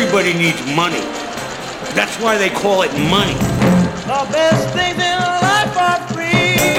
Everybody needs money. That's why they call it money. The best things in life are free,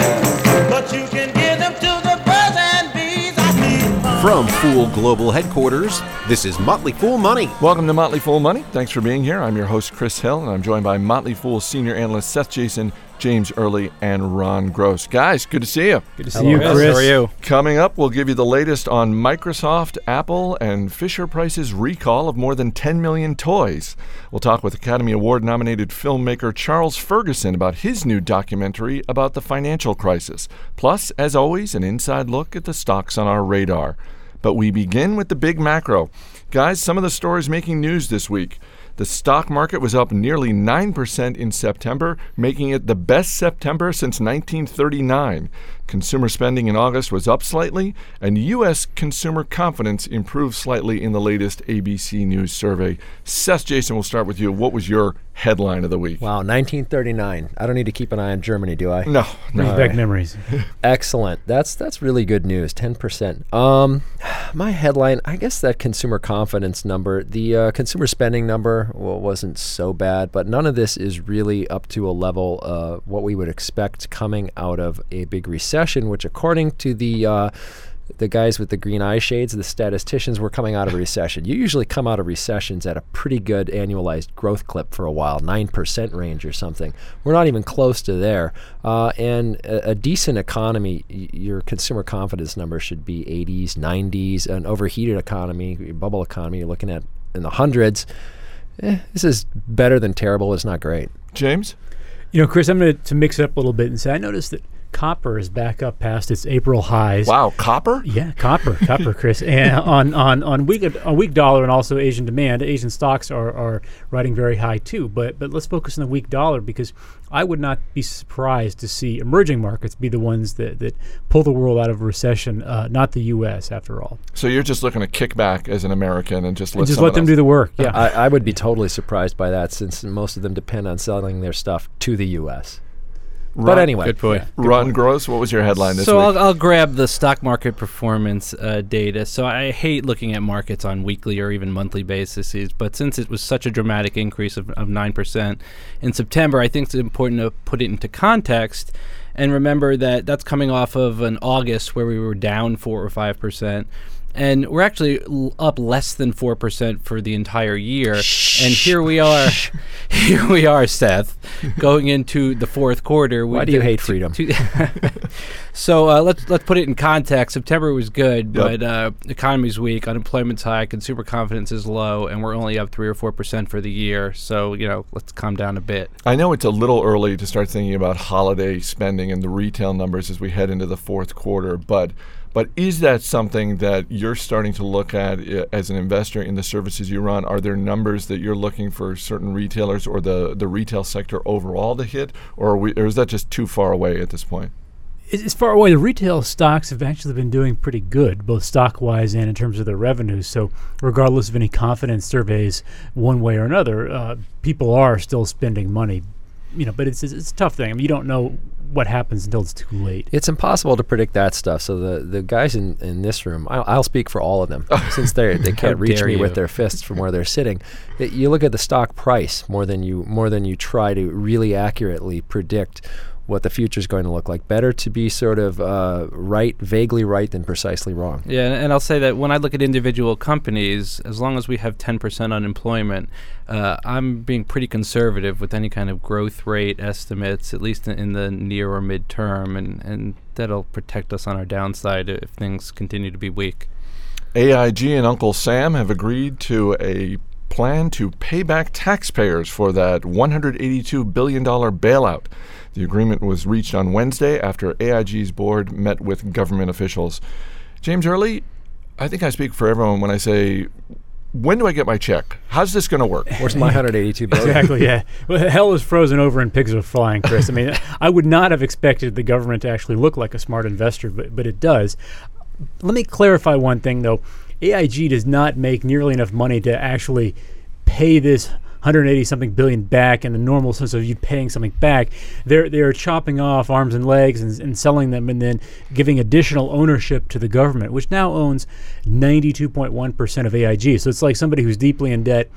but you can give them to the birds and bees. I need. From Fool Global Headquarters, this is Motley Fool Money. Welcome to Motley Fool Money. Thanks for being here. I'm your host, Chris Hill, and I'm joined by Motley Fool senior analyst Seth Jayson, James Early, and Ron Gross. Guys, good to see you. Good to see you, Chris. How are you? Coming up, we'll give you the latest on Microsoft, Apple, and Fisher Price's recall of more than 10 million toys. We'll talk with Academy Award nominated filmmaker Charles Ferguson about his new documentary about the financial crisis. Plus, as always, an inside look at the stocks on our radar. But we begin with the big macro. Guys, some of the stories making news this week. The stock market was up nearly 9% in September, making it the best September since 1939. Consumer spending in August was up slightly, and U.S. consumer confidence improved slightly in the latest ABC News survey. Seth Jayson, we'll start with you. What was your headline of the week? Wow, 1939. I don't need to keep an eye on Germany, do I? No, Brings no. back memories. Excellent. That's that's really good news. 10%. Um, my headline, I guess that consumer confidence number, the uh, consumer spending number, well, wasn't so bad, but none of this is really up to a level of what we would expect coming out of a big recession, which according to the uh, the guys with the green eye shades, the statisticians, were coming out of a recession. You usually come out of recessions at a pretty good annualized growth clip for a while, 9% range or something. We're not even close to there. Uh, and a, a decent economy, y- your consumer confidence number should be 80s, 90s. An overheated economy, bubble economy, you're looking at in the hundreds. Eh, this is better than terrible. It's not great. James? You know, Chris, I'm going to mix it up a little bit and say I noticed that copper is back up past its April highs. Wow, copper? Yeah, copper, copper, Chris. And on on on week on week dollar and also Asian demand, Asian stocks are, are riding very high too. But but let's focus on the weak dollar because I would not be surprised to see emerging markets be the ones that, that pull the world out of recession, uh, not the U.S. After all. So you're just looking to kick back as an American and just let And just let them else- do the work. Yeah. I, I would be totally surprised by that since most of them depend on selling their stuff to the U.S. But anyway, Good point. Ron Gross, what was your headline this so week? I'll, I'll grab the stock market performance uh, data. So I hate looking at markets on weekly or even monthly basis, but since it was such a dramatic increase of, of 9% in September, I think it's important to put it into context and remember that that's coming off of an August where we were down 4 or 5%. And we're actually l- up less than 4% for the entire year. And here we are, here we are, Seth, going into the fourth quarter. Why do you hate freedom? so uh, let's let's put it in context. September was good, Yep. but uh, economy's weak, unemployment's high, consumer confidence is low, and we're only up three or four percent for the year. So you know, let's calm down a bit. I know it's a little early to start thinking about holiday spending and the retail numbers as we head into the fourth quarter, but but is that something that you're starting to look at uh, as an investor in the services you run? Are there numbers that you're looking for certain retailers or the, the retail sector overall to hit, or, we, or is that just too far away at this point? As far away, the retail stocks have actually been doing pretty good, both stock wise and in terms of their revenues. So, regardless of any confidence surveys, one way or another, uh, people are still spending money. You know, but it's, it's it's a tough thing. I mean, you don't know what happens until it's too late. It's impossible to predict that stuff. So the, the guys in, in this room, I'll, I'll speak for all of them, oh. since they they can't reach dare me with their fists from where they're sitting. That you look at the stock price more than you more than you try to really accurately predict what the future is going to look like. Better to be sort of uh, right, vaguely right, than precisely wrong. Yeah, and, and I'll say that when I look at individual companies, as long as we have ten percent unemployment, uh, I'm being pretty conservative with any kind of growth rate estimates, at least in, in the near or midterm, and and that'll protect us on our downside if things continue to be weak. AIG and Uncle Sam have agreed to a plan to pay back taxpayers for that $182 billion bailout. The agreement was reached on Wednesday after AIG's board met with government officials. James Early, I think I speak for everyone when I say, when do I get my check? How's this going to work? Where's my 182 billion? Exactly. Yeah. Well, hell is frozen over and pigs are flying, Chris. I mean, I would not have expected the government to actually look like a smart investor, but but it does. Let me clarify one thing though. AIG does not make nearly enough money to actually pay this 180 something billion back in the normal sense of you paying something back. They're they're chopping off arms and legs and, and selling them and then giving additional ownership to the government, which now owns 92.1% of AIG. So it's like somebody who's deeply in debt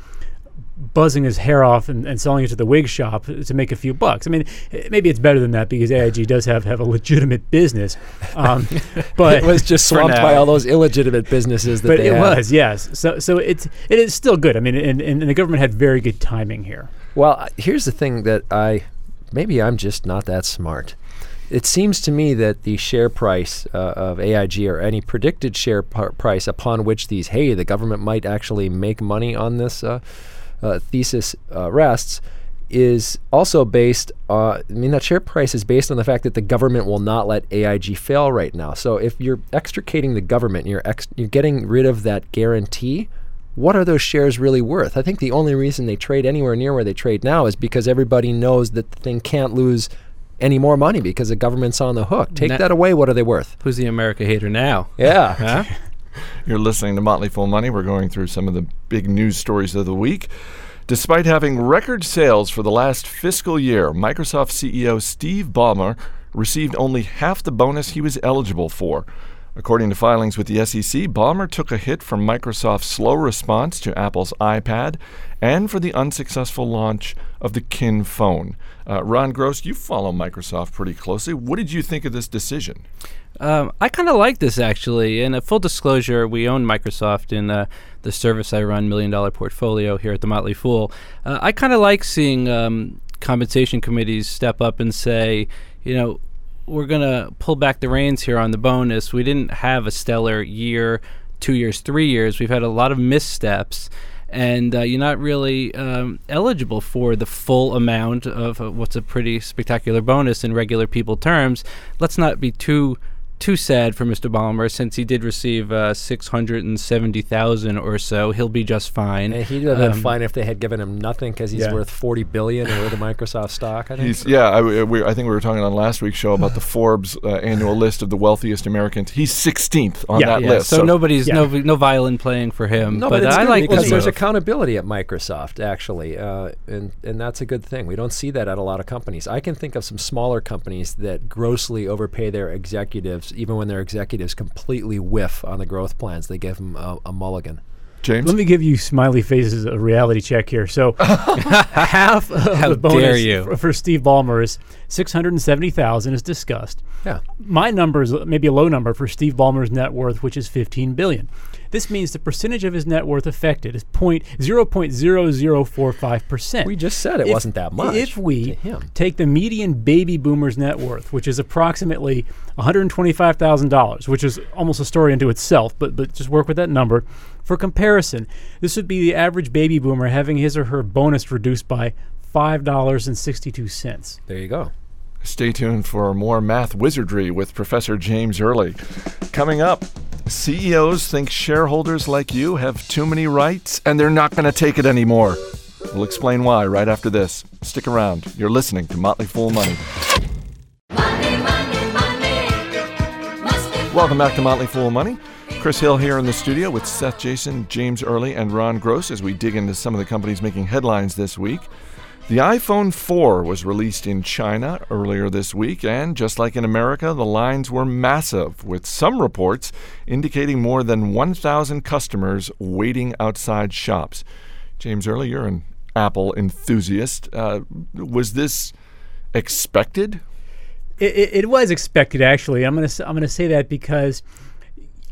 buzzing his hair off and, and selling it to the wig shop to make a few bucks. I mean, maybe it's better than that because AIG does have, have a legitimate business. Um, but it was just swamped by all those illegitimate businesses that but they it had. was yes. So so it's it is still good. I mean, and, and the government had very good timing here. Well, here's the thing that I maybe I'm just not that smart. It seems to me that the share price uh, of AIG or any predicted share par- price upon which these, hey, the government might actually make money on this uh, uh, thesis uh, rests is also based uh, I mean that share price is based on the fact that the government will not let AIG fail right now. So if you're extricating the government, you're ex- you're getting rid of that guarantee. What are those shares really worth? I think the only reason they trade anywhere near where they trade now is because everybody knows that the thing can't lose any more money because the government's on the hook. Take Na- that away, what are they worth? Who's the America hater now? Yeah. Huh? You're listening to Motley Fool Money. We're going through some of the big news stories of the week. Despite having record sales for the last fiscal year, Microsoft CEO Steve Ballmer received only half the bonus he was eligible for. According to filings with the SEC, Ballmer took a hit from Microsoft's slow response to Apple's iPad and for the unsuccessful launch of the Kin phone. Uh, Ron Gross, you follow Microsoft pretty closely. What did you think of this decision? Um, I kind of like this actually. And a full disclosure, we own Microsoft in uh, the service I run, Million Dollar Portfolio here at the Motley Fool. Uh, I kind of like seeing um, compensation committees step up and say, you know, we're going to pull back the reins here on the bonus. We didn't have a stellar year, two years, three years. We've had a lot of missteps. And uh, you're not really um, eligible for the full amount of uh, what's a pretty spectacular bonus in regular people terms. Let's not be too too sad for Mr. Ballmer since he did receive uh, six hundred and seventy thousand or so. He'll be just fine. And he'd have been Um, fine if they had given him nothing because he's Yeah. worth 40 billion or the Microsoft stock. I think. He's yeah. I, w- we, I think we were talking on last week's show about the Forbes uh, annual list of the wealthiest Americans. He's 16th on Yeah, that Yeah, list. so, nobody's yeah. no no violin playing for him. No, but, but, it's I like because there's accountability at Microsoft, actually, uh, and and that's a good thing. We don't see that at a lot of companies. I can think of some smaller companies that grossly overpay their executives, even when their executives completely whiff on the growth plans. They give them a, a mulligan. James. Let me give you smiley faces a reality check here. So half of How the bonus dare you. For, for Steve Ballmer is six hundred and seventy thousand, is discussed. Yeah. My number is maybe a low number for Steve Ballmer's net worth, which is 15 billion. This means the percentage of his net worth affected is point zero point zero zero four five percent. We just said it wasn't that much If we take the median baby boomer's net worth, which is approximately one hundred twenty-five thousand dollars, which is almost a story unto itself, but but just work with that number. For comparison, this would be the average baby boomer having his or her bonus reduced by five dollars and sixty-two cents. There you go. Stay tuned for more math wizardry with Professor James Early. Coming up, CEOs think shareholders like you have too many rights and they're not going to take it anymore. We'll explain why right after this. Stick around. You're listening to Motley Fool Money. Money, money, money. Welcome back to Motley Fool Money. Chris Hill here in the studio with Seth Jayson, James Early, and Ron Gross as we dig into some of the companies making headlines this week. The iPhone 4 was released in China earlier this week, and just like in America, the lines were massive, with some reports indicating more than 1,000 customers waiting outside shops. James Early, you're an Apple enthusiast. Uh, was this expected? It, it, it was expected, actually. I'm gonna s- I'm gonna say that because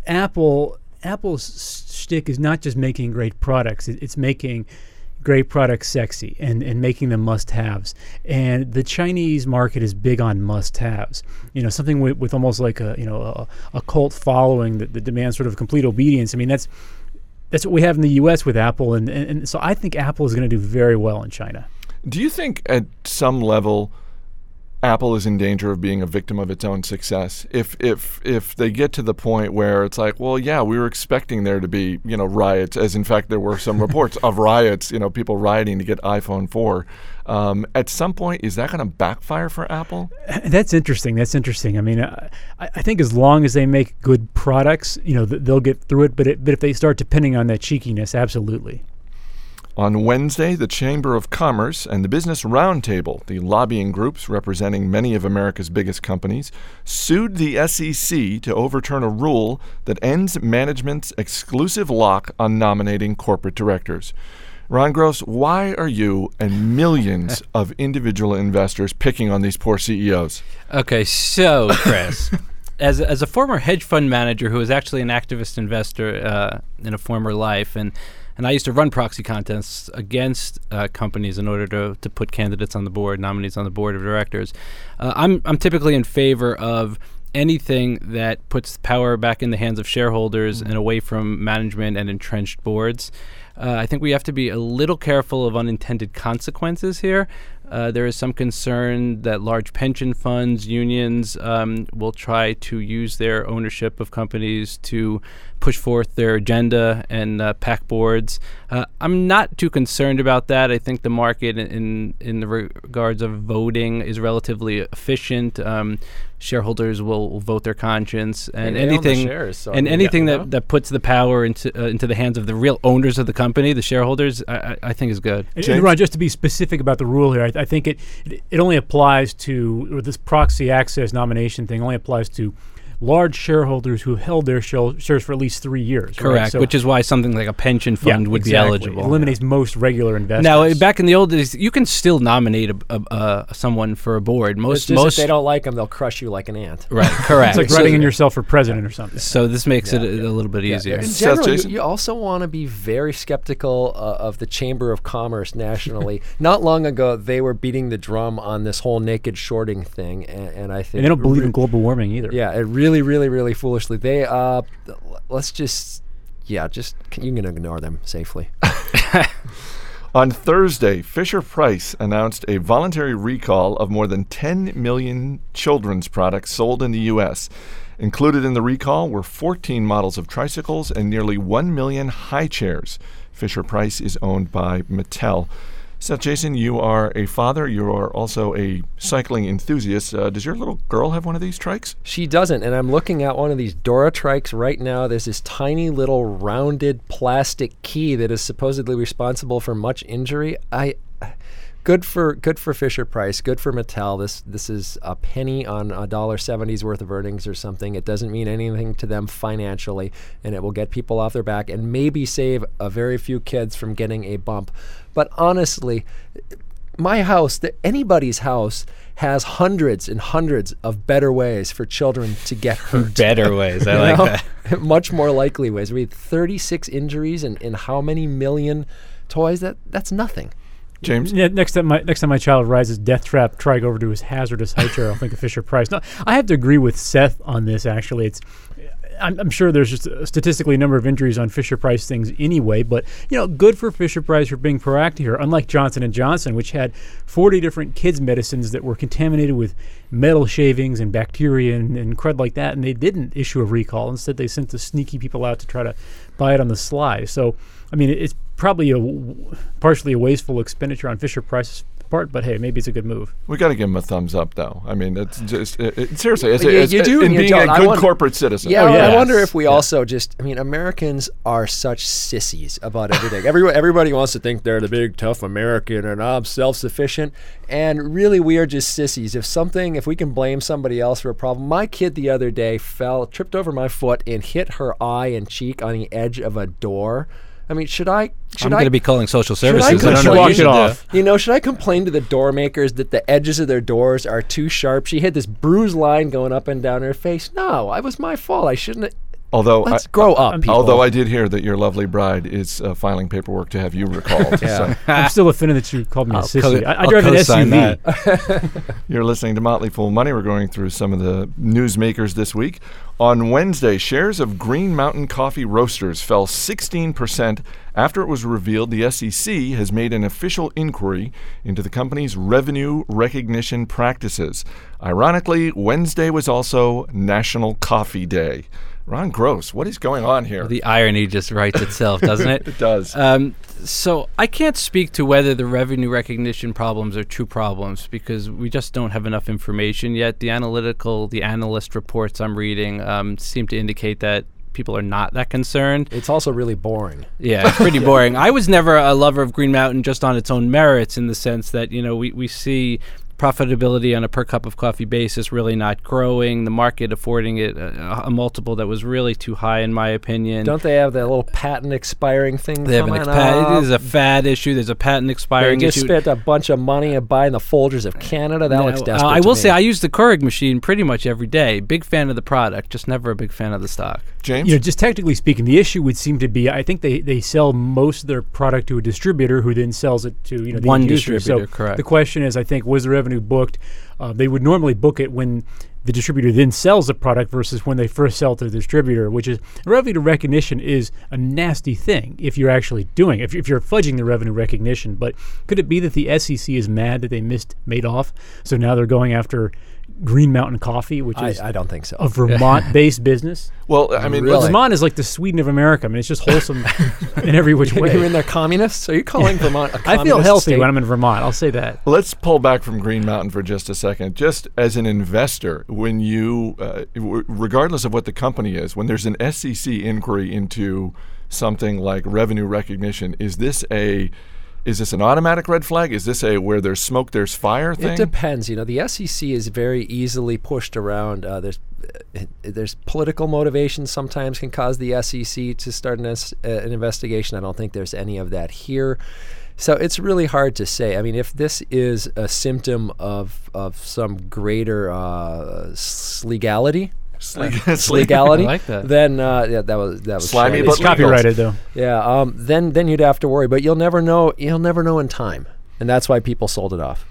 Apple Apple's shtick is not just making great products; it, it's making great products sexy and, and making them must-haves. And the Chinese market is big on must-haves. You know, something with, with almost like a you know a, a cult following that, that demands sort of complete obedience. I mean, that's that's what we have in the U.S. with Apple, and, and, and so I think Apple is going to do very well in China. Do you think at some level Apple is in danger of being a victim of its own success? If if if they get to the point where it's like, well, yeah, we were expecting there to be, you know, riots, as in fact there were some reports of riots, you know, people rioting to get iPhone 4. Um, at some point, is that going to backfire for Apple? That's interesting. That's interesting. I mean, uh, I, I think as long as they make good products, you know, th- they'll get through it. But it, but if they start depending on that cheekiness, absolutely. On Wednesday, the Chamber of Commerce and the Business Roundtable, the lobbying groups representing many of America's biggest companies, sued the SEC to overturn a rule that ends management's exclusive lock on nominating corporate directors. Ron Gross, why are you and millions of individual investors picking on these poor CEOs? Okay, so Chris, as as a former hedge fund manager who was actually an activist investor uh, in a former life, and and I used to run proxy contests against uh, companies in order to to put candidates on the board, nominees on the board of directors. Uh, I'm I'm typically in favor of anything that puts power back in the hands of shareholders and away from management and entrenched boards. Uh, I think we have to be a little careful of unintended consequences here. Uh, there is some concern that large pension funds, unions, um, will try to use their ownership of companies to push forth their agenda and uh, pack boards. Uh, I'm not too concerned about that. I think the market, in in, in the regards of voting, is relatively efficient. Um, shareholders will, will vote their conscience, and they anything shares, so I and mean, anything yeah, that, no? that puts the power into uh, into the hands of the real owners of the company, the shareholders, I, I, I think is good. And, and Ron, just to be specific about the rule here, I, I think it, it it only applies to or this proxy access nomination thing only applies to large shareholders who held their shares for at least three years. right? Correct, So- which is why something like a pension yeah, fund would exactly. be eligible. It Eliminates most regular investors. Now, back in the old days, you can still nominate a, a, uh, someone for a board. Most just most if they don't like them, they'll crush you like an ant. right, correct. it's like so, running in yourself for president or something. so this makes it a, yeah. a little bit Yeah, easier. In general, you, you also want to be very skeptical uh, of the Chamber of Commerce nationally. Not long ago, they were beating the drum on this whole naked shorting thing, and, and I think And they don't believe re- in global warming either. Yeah, it really, really, really really foolishly. They uh, let's just yeah, just you can ignore them safely. On Thursday, Fisher Price announced a voluntary recall of more than 10 million children's products sold in the U.S. Included in the recall were 14 models of tricycles and nearly 1 million high chairs. Fisher Price is owned by Mattel. Seth Jayson, you are a father. You are also a cycling enthusiast. Uh, does your little girl have one of these trikes? She doesn't, and I'm looking at one of these Dora trikes right now. There's this tiny little rounded plastic key that is supposedly responsible for much injury. I good for good for Fisher Price, good for Mattel. This this is a penny on a dollar seventy's worth of earnings or something. It doesn't mean anything to them financially, and it will get people off their back and maybe save a very few kids from getting a bump. But honestly, my house, th- anybody's house, has hundreds and hundreds of better ways for children to get hurt. Better ways. I like know? that. Much more likely ways. We had 36 injuries and, and how many million toys? That that's nothing. James? Yeah, next time my next time my child rises death trap Try trike over to his hazardous high chair, I'll think of Fisher Price. No, I have to agree with Seth on this. Actually, it's I'm, I'm sure there's just a statistically a number of injuries on Fisher Price things anyway, but you know, good for Fisher Price for being proactive here. Unlike Johnson and Johnson, which had 40 different kids medicines that were contaminated with metal shavings and bacteria and, and crud like that, and they didn't issue a recall. Instead, they sent the sneaky people out to try to buy it on the sly. So, I mean, it's probably a w- partially a wasteful expenditure on Fisher Price's part, but hey, maybe it's a good move. We got to give him a thumbs up, though. I mean, it's just it, it- seriously, as, You- a, as you do in and you being don't. a I good wonder- corporate citizen. Yeah, Oh, I- I wonder if we Yeah. also just, I mean, Americans are such sissies about everything. Everyone, everybody wants to think they're the big, tough American and I'm self sufficient. And really, we are just sissies. If something, if we can blame somebody else for a problem. My kid the other day fell, tripped over my foot, and hit her eye and cheek on the edge of a door. I mean, should I? Should I'm going to be calling social services. should I services. I, you it off. You know, should I complain to the door makers that the edges of their doors are too sharp? She had this bruise line going up and down her face. No, it was my fault. I shouldn't. Have, Although, let's I, grow up, people. although I did hear that your lovely bride is uh, filing paperwork to have you recalled. Yeah. so I'm still offended that you called me a I'll sissy. co- I, I drive an SUV. You're listening to Motley Fool Money. We're going through some of the newsmakers this week. On Wednesday, shares of Green Mountain Coffee Roasters fell 16% after it was revealed the SEC has made an official inquiry into the company's revenue recognition practices. Ironically, Wednesday was also National Coffee Day. Ron Gross, what is going on here? The irony just writes itself, doesn't it? it does. Um, so I can't speak to whether the revenue recognition problems are true problems because we just don't have enough information yet. The analytical, the analyst reports I'm reading um, seem to indicate that people are not that concerned. It's also really boring. Yeah, it's pretty boring. I was never a lover of Green Mountain just on its own merits in the sense that, you know, we, we see profitability on a per cup of coffee basis really not growing. The market affording it a, a multiple that was really too high, in my opinion. Don't they have that little patent expiring thing? they have an coming expa- up? It is a fad issue. There's a patent expiring They expiring just issue. spent a bunch of money on buying the Folgers of Canada. That looks desperate. uh, I to will me. say I use the Keurig machine pretty much every day. Big fan of the product, just never a big fan of the stock. James? You know, just technically speaking, the issue would seem to be I think they, they sell most of their product to a distributor who then sells it to you know the One end distributor, so correct. The question is, I think, was the revenue booked? Uh, they would normally book it when the distributor then sells the product versus when they first sell to the distributor, which is revenue recognition is a nasty thing if you're actually doing if, if you're fudging the revenue recognition. But could it be that the SEC is mad that they missed Madoff, so now they're going after Green Mountain Coffee, which I, is I don't think so. a Vermont-based business? well, I mean, Really? Vermont is like the Sweden of America. I mean, it's just wholesome in every which way. You're in there communists? Are you calling Vermont communist i feel healthy state? when I'm in Vermont. I'll say that. Let's pull back from Green Mountain for just a second. Just as an investor, when you, uh, w- regardless of what the company is, when there's an SEC inquiry into something like revenue recognition, is this a is this an automatic red flag? Is this a where there's smoke, there's fire thing? It depends. You know, the SEC is very easily pushed around. Uh, there's uh, there's political motivation sometimes can cause the SEC to start an, uh, an investigation. I don't think there's any of that here. So it's really hard to say. I mean, if this is a symptom of of some greater uh, legality, Sleek- legality, I like that. then uh, yeah, that was that was Slimy shady. but It's copyrighted though. Yeah, um, then then you'd have to worry, but you'll never know. You'll never know in time, and that's why people sold it off.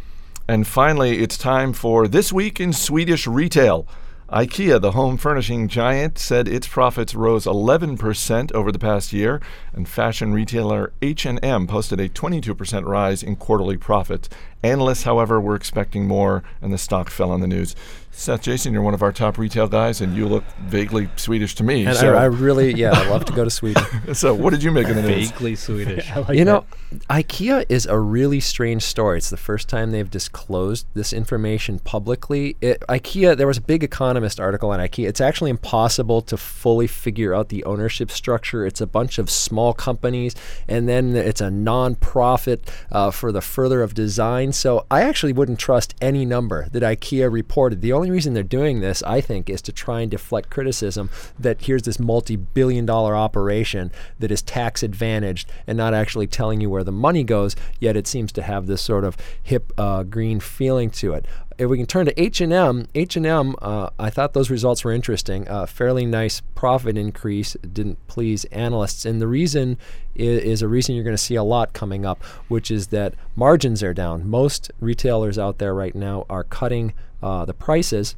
And finally, it's time for This Week in Swedish Retail. IKEA, the home furnishing giant, said its profits rose 11% over the past year, and fashion retailer H&M posted a 22% rise in quarterly profits. Analysts, however, were expecting more, and the stock fell on the news. Seth Jayson, you're one of our top retail guys, and you look vaguely Swedish to me. And so, I, I really, yeah, I'd love to go to Sweden. so what did you make of the news? Vaguely Swedish. I like you that. know, IKEA is a really strange story. It's the first time they've disclosed this information publicly. It, IKEA, there was a big Economist article on IKEA. It's actually impossible to fully figure out the ownership structure. It's a bunch of small companies, and then it's a non-profit uh, for the further of design. So I actually wouldn't trust any number that IKEA reported. The only reason they're doing this, I think, is to try and deflect criticism that here's this multi-billion dollar operation that is tax advantaged and not actually telling you where the money goes, yet it seems to have this sort of hip uh, green feeling to it. If we can turn to H&M, H&M, uh, I thought those results were interesting. A fairly nice profit increase didn't please analysts, and the reason is, is a reason you're going to see a lot coming up, which is that margins are down. Most retailers out there right now are cutting uh, the prices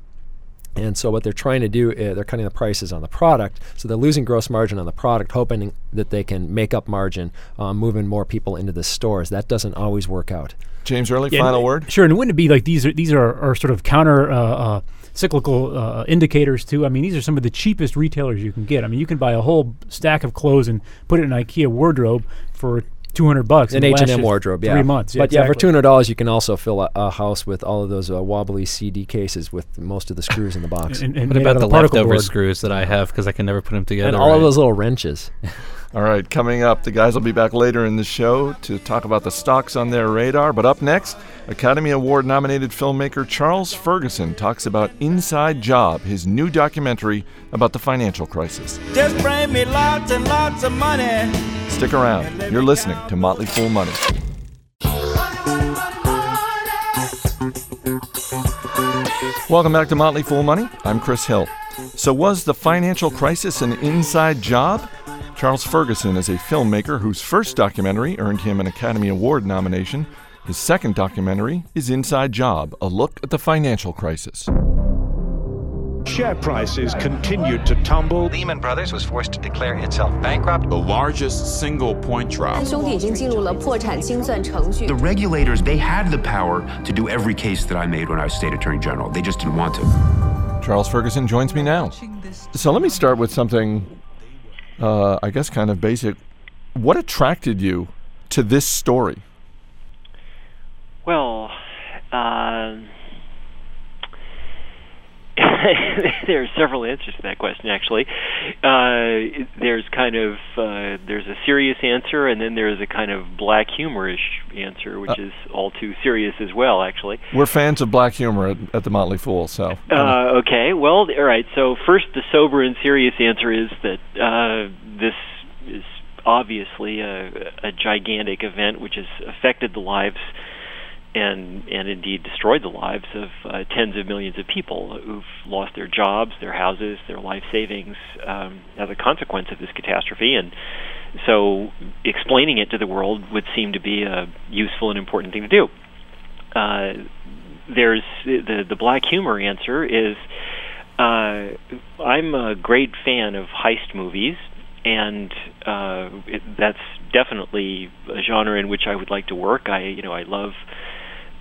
and so what they're trying to do is they're cutting the prices on the product. So they're losing gross margin on the product, hoping that they can make up margin, uh, moving more people into the stores. That doesn't always work out. James Early, Yeah, final and- word? Sure, and wouldn't it be like these are these are, are sort of counter uh, uh, cyclical uh, indicators too? I mean, these are some of the cheapest retailers you can get. I mean, you can buy a whole stack of clothes and put it in an IKEA wardrobe for two hundred bucks. An H and M wardrobe, yeah. three months. But yeah, for two hundred dollars, you can also fill a, a house with all of those uh, wobbly CD cases with most of the screws in the box, And, and What about the leftover board. screws that I have because I can never put them together? and all of those little wrenches. All right, coming up, the guys will be back later in the show to talk about the stocks on their radar. But up next, Academy Award nominated filmmaker Charles Ferguson talks about Inside Job, his new documentary about the financial crisis. Just bring me lots and lots of money. Stick around. You're listening to Motley Fool Money. Welcome back to Motley Fool Money. I'm Chris Hill. So, was the financial crisis an inside job? Charles Ferguson is a filmmaker whose first documentary earned him an Academy Award nomination. His second documentary is Inside Job A Look at the Financial Crisis. Share prices continued to tumble. Lehman Brothers was forced to declare itself bankrupt. The largest single point drop. The regulators, they had the power to do every case that I made when I was state attorney general. They just didn't want to. Charles Ferguson joins me now. So let me start with something uh, I guess, kind of basic. What attracted you to this story? Well, uh, there are several answers to that question. Actually, uh, there's kind of uh, there's a serious answer, and then there's a kind of black humorish answer, which Uh, is all too serious as well. Actually, We're fans of black humor at, at the Motley Fool, so uh, okay. Well, all right. So first, the sober and serious answer is that uh, this is obviously a, a gigantic event which has affected the lives and and indeed destroyed the lives of uh, tens of millions of people who've lost their jobs, their houses, their life savings um, as a consequence of this catastrophe. And so, explaining it to the world would seem to be a useful and important thing to do. Uh, there's the the black humor answer is uh, I'm a great fan of heist movies, and uh, it, that's definitely a genre in which I would like to work. I you know I love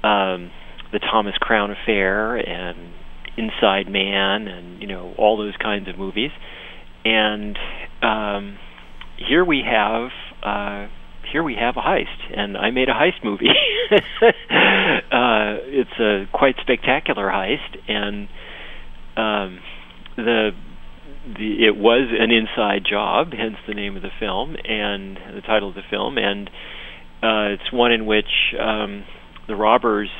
um, the Thomas Crown Affair and Inside Man, and you know all those kinds of movies. And um, here we have. Uh, here we have a heist, and I made a heist movie. uh, it's a quite spectacular heist, and um, the the it was an inside job, hence the name of the film and the title of the film, and uh, it's one in which um, the robbers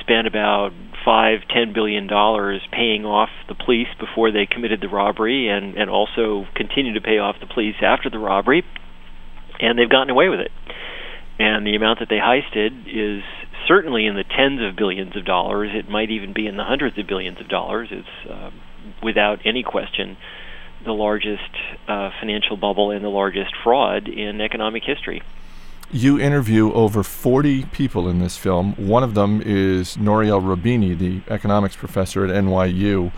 spent about five, ten billion dollars paying off the police before they committed the robbery, and and also continue to pay off the police after the robbery, and they've gotten away with it. And the amount that they heisted is certainly in the tens of billions of dollars. It might even be in the hundreds of billions of dollars. It's uh, without any question the largest uh, financial bubble and the largest fraud in economic history. You interview over 40 people in this film. One of them is Nouriel Roubini, the economics professor at NYU.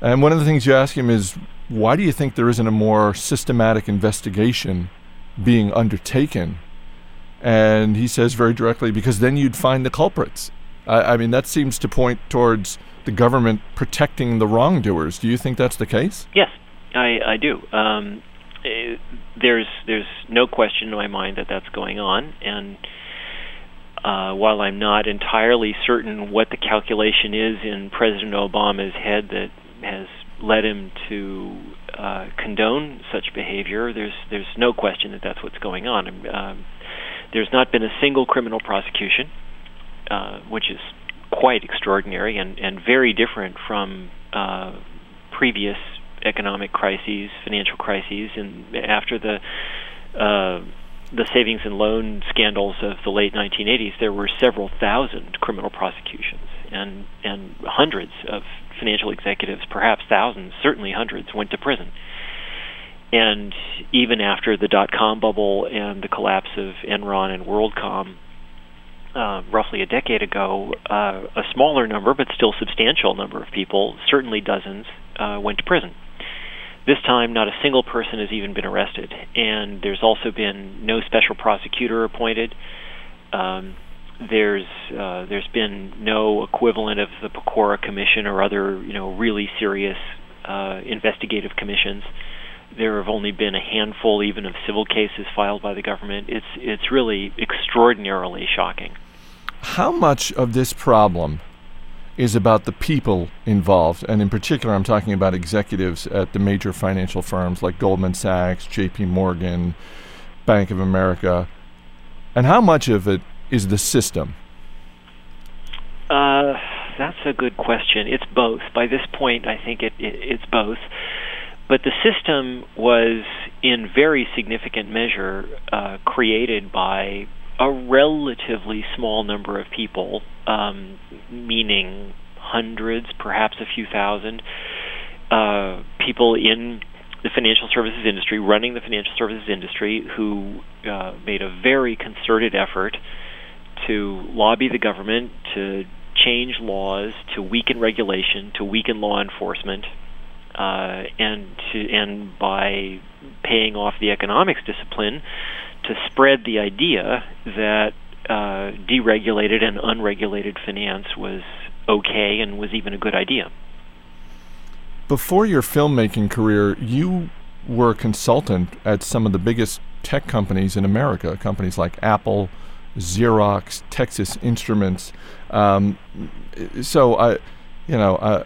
And one of the things you ask him is, why do you think there isn't a more systematic investigation being undertaken? And he says very directly, because then you'd find the culprits. I, I mean, that seems to point towards the government protecting the wrongdoers. Do you think that's the case? Yes, I, I do. Um, eh, there's there's no question in my mind that that's going on, and uh, while I'm not entirely certain what the calculation is in President Obama's head that has led him to uh, condone such behavior, there's there's no question that that's what's going on. Um, there's not been a single criminal prosecution, uh, which is quite extraordinary and, and very different from uh, previous economic crises, financial crises, and after the uh, the savings and loan scandals of the late 1980s, there were several thousand criminal prosecutions and and hundreds of financial executives, perhaps thousands, certainly hundreds, went to prison. And even after the dot com bubble and the collapse of Enron and WorldCom, uh, roughly a decade ago, uh, a smaller number, but still substantial number of people, certainly dozens, uh, went to prison. This time, not a single person has even been arrested, and there's also been no special prosecutor appointed. Um, there's uh, there's been no equivalent of the Pecora Commission or other you know really serious uh, investigative commissions. There have only been a handful, even of civil cases filed by the government. It's it's really extraordinarily shocking. How much of this problem is about the people involved, and in particular, I'm talking about executives at the major financial firms like Goldman Sachs, J.P. Morgan, Bank of America, and how much of it is the system? Uh, that's a good question. It's both. By this point, I think it, it it's both. But the system was, in very significant measure, uh, created by a relatively small number of people, um, meaning hundreds, perhaps a few thousand, uh, people in the financial services industry, running the financial services industry, who uh, made a very concerted effort to lobby the government to change laws, to weaken regulation, to weaken law enforcement, uh, and to and by paying off the economics discipline to spread the idea that uh, deregulated and unregulated finance was okay and was even a good idea. Before your filmmaking career, you were a consultant at some of the biggest tech companies in America, companies like Apple, Xerox, Texas Instruments. Um, so I, you know, uh,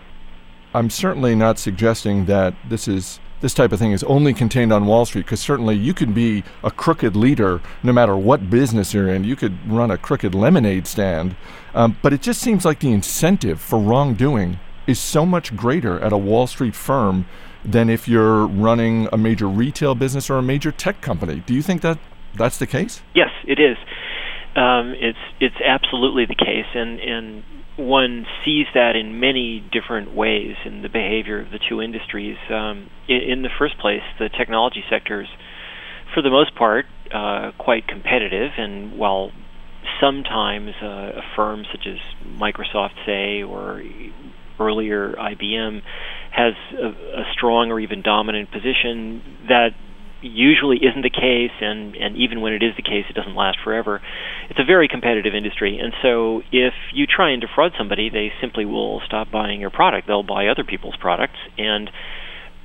I'm certainly not suggesting that this is this type of thing is only contained on Wall Street because certainly you can be a crooked leader no matter what business you're in. You could run a crooked lemonade stand. Um, but it just seems like the incentive for wrongdoing is so much greater at a Wall Street firm than if you're running a major retail business or a major tech company. Do you think that that's the case? Yes, it is. Um, it's it's absolutely the case, and and one sees that in many different ways in the behavior of the two industries. Um, in, in, the first place, the technology sectors, for the most part, uh, quite competitive, and while sometimes uh, a firm such as Microsoft, say, or earlier IBM, has a, a strong or even dominant position, that usually isn't the case, and, and even when it is the case, it doesn't last forever. It's a very competitive industry, and so if you try and defraud somebody, they simply will stop buying your product. They'll buy other people's products, and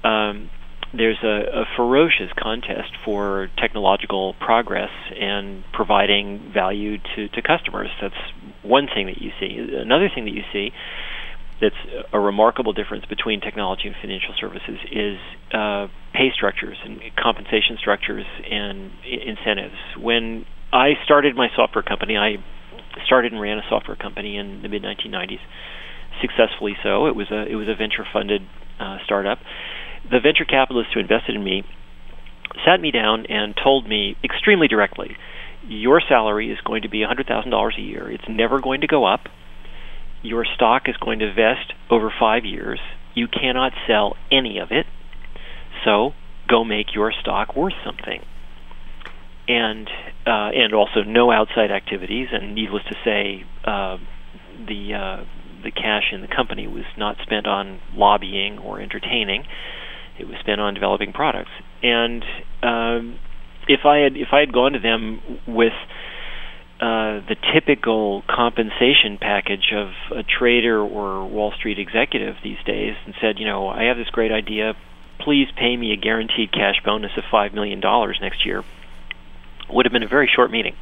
um, there's a, a ferocious contest for technological progress and providing value to, to customers. That's one thing that you see. Another thing that you see that's a remarkable difference between technology and financial services is uh, pay structures and compensation structures and incentives. When I started my software company, I started and ran a software company in the mid 1990s, successfully so. It was a it was a venture funded uh, startup. The venture capitalists who invested in me sat me down and told me extremely directly, your salary is going to be $100,000 a year. It's never going to go up your stock is going to vest over five years. You cannot sell any of it. So go make your stock worth something. And uh, and also no outside activities. And needless to say, uh, the uh, the cash in the company was not spent on lobbying or entertaining. It was spent on developing products. And um, if I had if I had gone to them with uh, the typical compensation package of a trader or Wall Street executive these days and said, you know, I have this great idea. Please pay me a guaranteed cash bonus of $5 million next year. Would have been a very short meeting.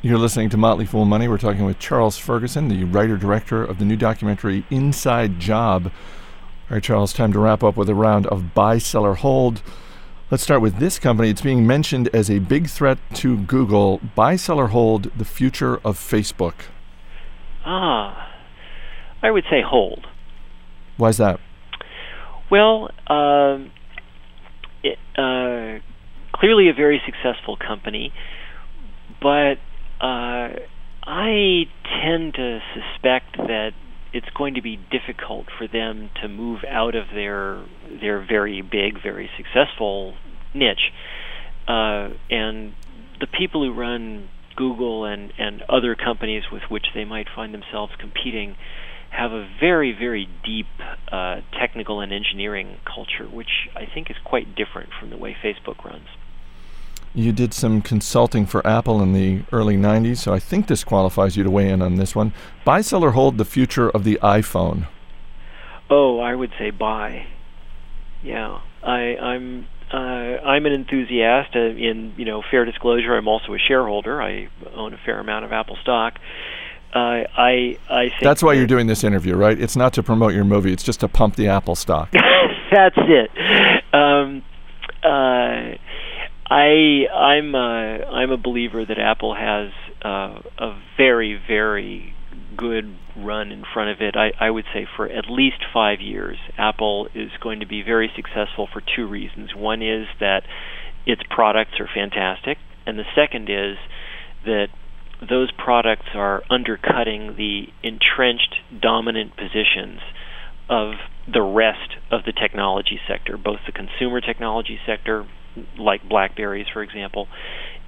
You're listening to Motley Fool Money. We're talking with Charles Ferguson, the writer director of the new documentary Inside Job. All right, Charles, time to wrap up with a round of buy, seller, hold. Let's start with this company. It's being mentioned as a big threat to Google. Buy, sell, or hold the future of Facebook. Ah, I would say hold. Why is that? Well, um, it, uh, clearly a very successful company, but uh, I tend to suspect that it's going to be difficult for them to move out of their their very big, very successful niche. Uh, and the people who run Google and, and other companies with which they might find themselves competing have a very, very deep uh, technical and engineering culture, which I think is quite different from the way Facebook runs. You did some consulting for Apple in the early 90s, so I think this qualifies you to weigh in on this one. Buy, sell, or hold the future of the iPhone? Oh, I would say buy. Yeah, I, I'm uh, I'm an enthusiast. Uh, in you know, fair disclosure, I'm also a shareholder. I own a fair amount of Apple stock. Uh, I I think that's why you're doing this interview, right? It's not to promote your movie; it's just to pump the Apple stock. that's it. Um, uh, I I'm a, I'm a believer that Apple has uh, a very very good run in front of it. I, I would say for at least five years, Apple is going to be very successful for two reasons. One is that its products are fantastic, and the second is that those products are undercutting the entrenched dominant positions of the rest of the technology sector, both the consumer technology sector like Blackberries, for example,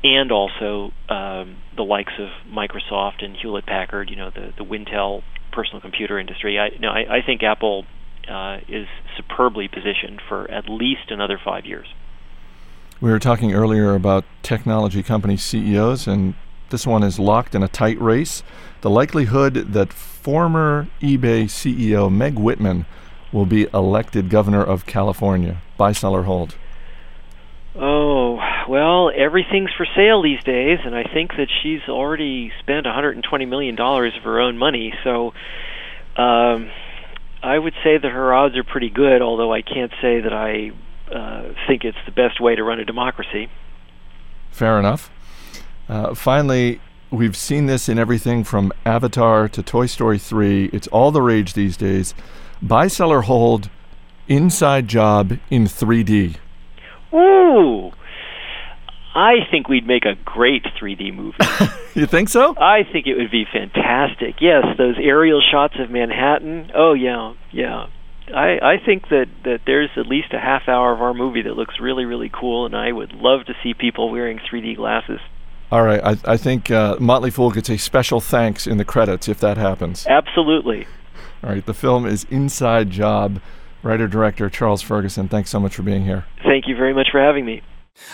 and also um, the likes of Microsoft and Hewlett Packard, you know, the the Wintel personal computer industry. I no, I, I think Apple uh, is superbly positioned for at least another five years. We were talking earlier about technology company CEOs, and this one is locked in a tight race. The likelihood that former eBay CEO Meg Whitman will be elected governor of California. Buy, sell, or hold? Oh, well, everything's for sale these days, and I think that she's already spent $120 million of her own money, so um, I would say that her odds are pretty good, although I can't say that I uh, think it's the best way to run a democracy. Fair enough. Uh, finally, we've seen this in everything from Avatar to Toy Story 3. It's all the rage these days. Buy, sell, or hold Inside Job in 3D. Ooh, I think we'd make a great 3D movie. You think so? I think it would be fantastic. Yes, those aerial shots of Manhattan. Oh yeah, yeah. I I think that that there's at least a half hour of our movie that looks really really cool, and I would love to see people wearing 3D glasses. All right. I, I think uh, Motley Fool gets a special thanks in the credits if that happens. Absolutely. All right. The film is Inside Job. Writer director Charles Ferguson, thanks so much for being here. Thank you very much for having me.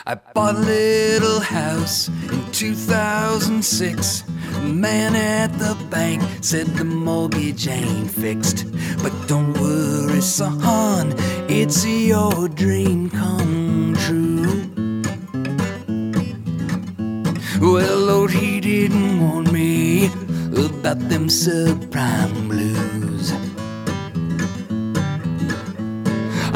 I bought a little house in 2006. The man at the bank said the mortgage ain't fixed. But don't worry, son, it's your dream come true. Well, Lord, he didn't warn me about them subprime blues.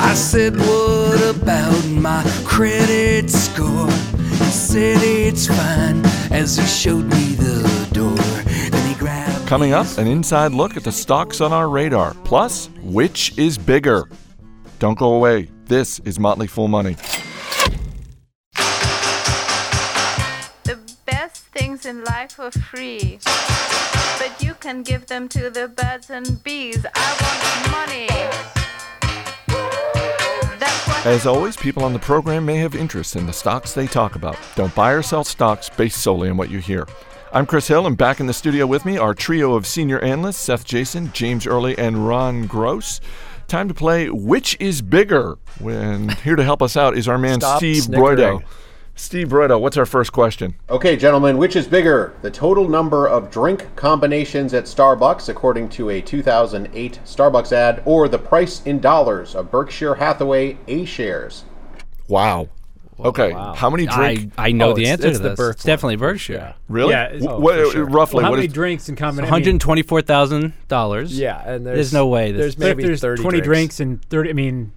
I said, What about my credit score? He said, It's fine as he showed me the door. Then he grabbed. Coming up, an inside look at the stocks on our radar. Plus, which is bigger? Don't go away. This is Motley Fool Money. The best things in life are free, but you can give them to the birds and bees. I want As always, people on the program may have interest in the stocks they talk about. Don't buy or sell stocks based solely on what you hear. I'm Chris Hill, and back in the studio with me, our trio of senior analysts Seth Jayson, James Early, and Ron Gross. Time to play Which is Bigger? When here to help us out is our man Stop Steve snickering. Broido. Steve Broido, what's our first question? Okay, gentlemen, which is bigger, the total number of drink combinations at Starbucks, according to a 2008 Starbucks ad, or the price in dollars of Berkshire Hathaway A shares? Wow. Okay, how many drink? I, I know Oh, the it's- answer it's to the this. Burke it's definitely Berkshire. Really? Yeah, Wh- it's- what- oh, sure. Roughly, Well, how what many is- drinks in One combination? hundred twenty-four thousand dollars. Yeah, and there's, There's no way. This There's maybe there's 30 20 drinks. drinks and 30, I mean,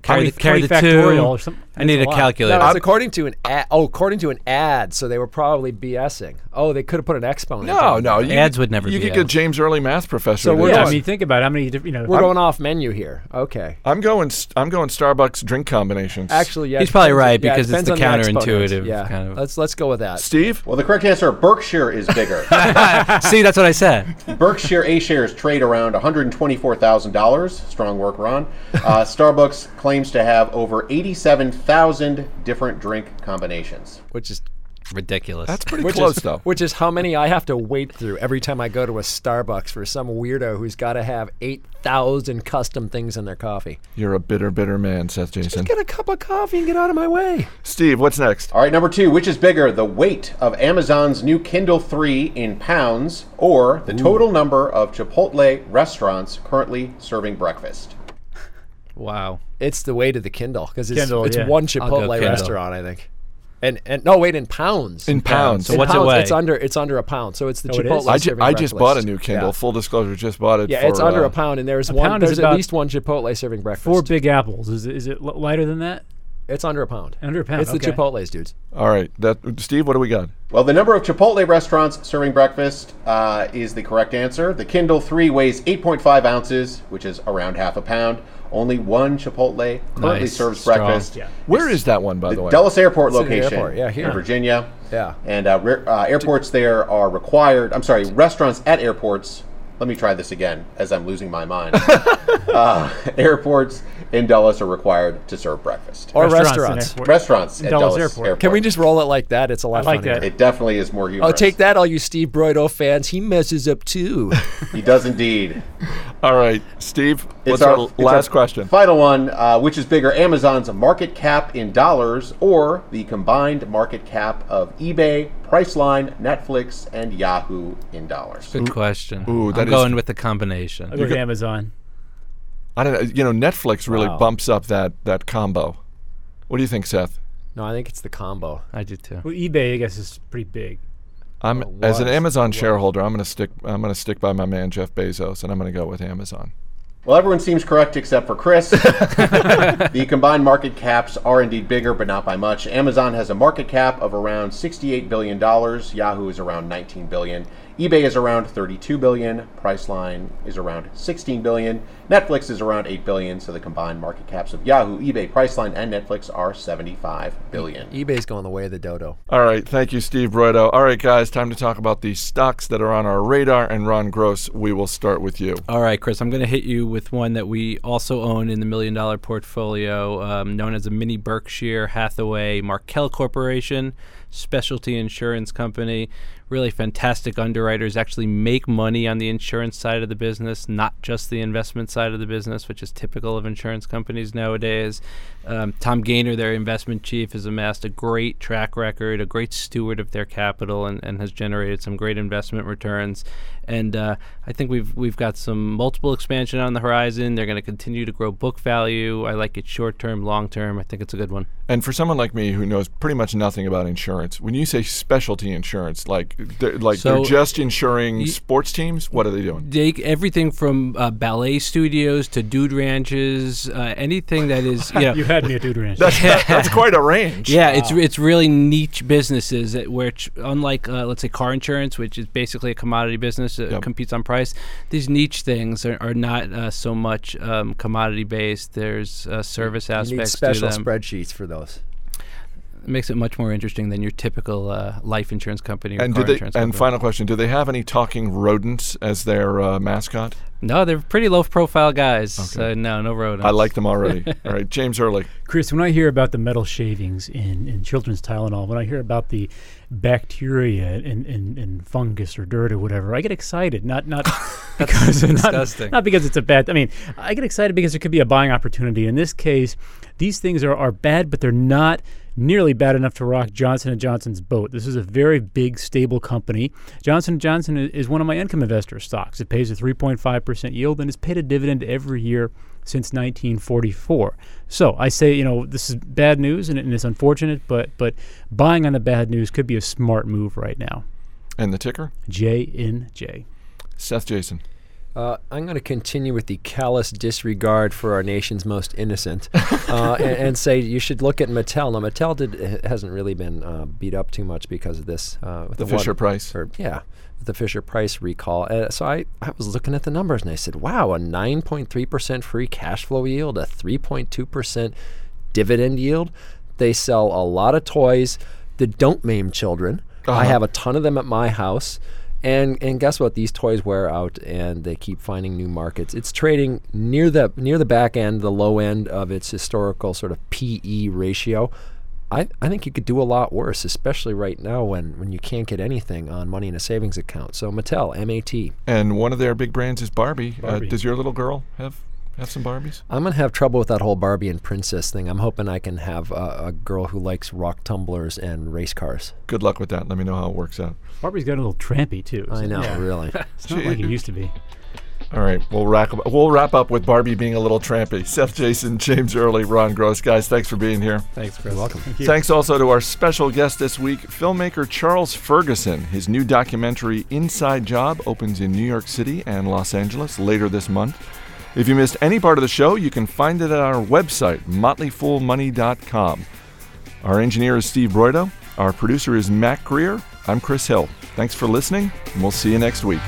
carry 20 the, carry the two. factorial or something. I need a a calculator. No, according to an ad. Oh, according to an ad. So they were probably BSing. Oh, they could have put an exponent. No, in. no. You Ads would never You be could get. James Early math professor. So we're Yeah, going- I mean, think about how many, diff- you know. We're going off menu here. Okay. I'm going. I'm going Starbucks drink combinations. Actually, yeah. He's probably right yeah, it because it's the on exponent. counterintuitive Yeah. kind of- Let's let's go with that. Steve. Well, the correct answer, Berkshire is bigger. See, that's what I said. Berkshire A shares trade around $124,000. Strong work, Ron. Uh, Starbucks claims to have over 87,000 different drink combinations. Which is Ridiculous. That's pretty which close, is, though. Which is how many I have to wait through every time I go to a Starbucks for some weirdo who's got to have eight thousand custom things in their coffee. You're a bitter, bitter man, Seth Jayson. Just Get a cup of coffee and get out of my way. Steve, what's next? All right, number two, which is bigger, the weight of Amazon's new Kindle 3 in pounds or the total number of Chipotle restaurants currently serving breakfast? Wow. It's the way to the Kindle because it's, Kindle, it's yeah. one Chipotle restaurant, I think. And and no, wait, in pounds. In pounds. So In what's it weigh? It's under it's under a pound. So it's the Oh, it is? Chipotle. I, ju- I just bought a new Kindle. Yeah. Full disclosure, just bought it. Yeah, for, it's under uh, a pound, and there's one. pound there's at least one Chipotle serving breakfast. Four big apples. Is, it- is it lighter than that? It's under a pound. Under a pound. It's okay. the Chipotle's, dudes. All right, that Steve. What do we got? Well, the number of Chipotle restaurants serving breakfast uh, is the correct answer. The Kindle 3 weighs 8.5 ounces, which is around half a pound. Only one Chipotle currently Nice. serves Strong. breakfast. Yeah. Where is that one, by the, The way? Dulles Airport It's in location airport, yeah, here. in Virginia. Yeah. And uh, re- uh, airports there are required. I'm sorry, restaurants at airports. Let me try this again as I'm losing my mind. uh, airports in Dulles are required to serve breakfast. Or Restaurants restaurants. airport. Restaurants at Dulles Dulles, Airport. Airport. Can we just roll it like that? It's a lot I like funnier. that. It definitely is more humorous. Oh, take that, all you Steve Broido fans. He messes up too. He does indeed. All right, Steve. It's What's our, it's last our question? Final one, uh, which is bigger, Amazon's market cap in dollars or the combined market cap of eBay, Priceline, Netflix, and Yahoo in dollars? Good question. Ooh, that I'm is- going with the combination. I'll go with Amazon. I don't know. You know, Netflix really Wow. bumps up that that combo. What do you think, Seth? no, I think it's the combo. I do too. Well, eBay, I guess, is pretty big. I'm Well, as an was- Amazon was. shareholder. I'm going to stick. I'm going to stick by my man Jeff Bezos, and I'm going to go with Amazon. Well, everyone seems correct except for Chris. the combined market caps are indeed bigger, but not by much. Amazon has a market cap of around $68 billion. Yahoo is around $19 billion. eBay is around 32 billion. Priceline is around 16 billion. Netflix is around 8 billion. So the combined market caps of Yahoo, eBay, Priceline, and Netflix are 75 billion. eBay's going the way of the dodo. All right, thank you, Steve Broido. All right, guys, time to talk about the stocks that are on our radar. And Ron Gross, we will start with you. All right, Chris, I'm going to hit you with one that we also own in the million dollar portfolio, um, known as a mini Berkshire Hathaway Markel Corporation, specialty insurance company. Really fantastic underwriters actually make money on the insurance side of the business, not just the investment side of the business, which is typical of insurance companies nowadays. Um, Tom Gaynor, their investment chief, has amassed a great track record, a great steward of their capital, and, and has generated some great investment returns. And uh, I think we've we've got some multiple expansion on the horizon. They're going to continue to grow book value. I like it short term, long term. I think it's a good one. And for someone like me who knows pretty much nothing about insurance, when you say specialty insurance, like they're, like So, they're just insuring y- sports teams, what are they doing? They everything from uh, ballet studios to dude ranches, uh, anything that is you know. You had me at Dude Ranch. That's, that- that's quite a range. Yeah, it's it's really niche businesses that which unlike uh, let's say car insurance, which is basically a commodity business that Yep. competes on price. These niche things are, are not uh, so much um, commodity based. There's uh, service You aspects need special spreadsheets for those. It makes it much more interesting than your typical uh, life insurance company or And car they? insurance And company. final question: Do they have any talking rodents as their uh, mascot? no, they're pretty low profile guys. So no, no rodents. I like them already. All right, James Early. Chris, when I hear about the metal shavings in, in children's Tylenol, when I hear about the bacteria and, in, in fungus or dirt or whatever, I get excited. Not not because not- disgusting. Not, because it's a bad. I mean, I get excited because there could be a buying opportunity. In this case, these things are, are bad, but they're not nearly bad enough to rock Johnson and Johnson's boat. This is a very big, stable company. Johnson & Johnson is one of my income investor stocks. It pays a 3.5% yield and has paid a dividend every year since 1944. So I say, you know, this is bad news and, and it's unfortunate, but but buying on the bad news could be a smart move right now. And the ticker? J in J. Seth Jayson. Uh, I'm going to continue with the callous disregard for our nation's most innocent, uh, and, and say you should look at Mattel. Now, Mattel did hasn't really been uh, beat up too much because of this. Uh, with The one- Fisher Price. or yeah, with the Fisher Price recall. Uh, so I, I was looking at the numbers and I said, wow, a 9.3 percent free cash flow yield, a 3.2 percent dividend yield. They sell a lot of toys that don't maim children. I Uh-huh. have a ton of them at my house. And and guess what? These toys wear out, and they keep finding new markets. It's trading near the near the back end, the low end of its historical sort of PE ratio. I, I think you could do a lot worse, especially right now when, when you can't get anything on money in a savings account. So Mattel, M-A-T. And one of their big brands is Barbie. Uh, Barbie. does your little girl have have some Barbies? I'm gonna have trouble with that whole Barbie and princess thing. I'm hoping I can have a, a girl who likes rock tumblers and race cars. Good luck with that. Let me know how it works out. Barbie's got a little trampy too. I know, yeah. really. It's not like it used to be. All right, we'll wrap up. We'll wrap up with Barbie being a little trampy. Seth Jayson, James Early, Ron Gross, guys, thanks for being here. Thanks, Chris. welcome. Thank you. Thanks also to our special guest this week, filmmaker Charles Ferguson. His new documentary, Inside Job, opens in New York City and Los Angeles later this month. If you missed any part of the show, you can find it at our website, motleyfoolmoney.com. Our engineer is Steve Broido. Our producer is Mac Greer. I'm Chris Hill. Thanks for listening, and we'll see you next week.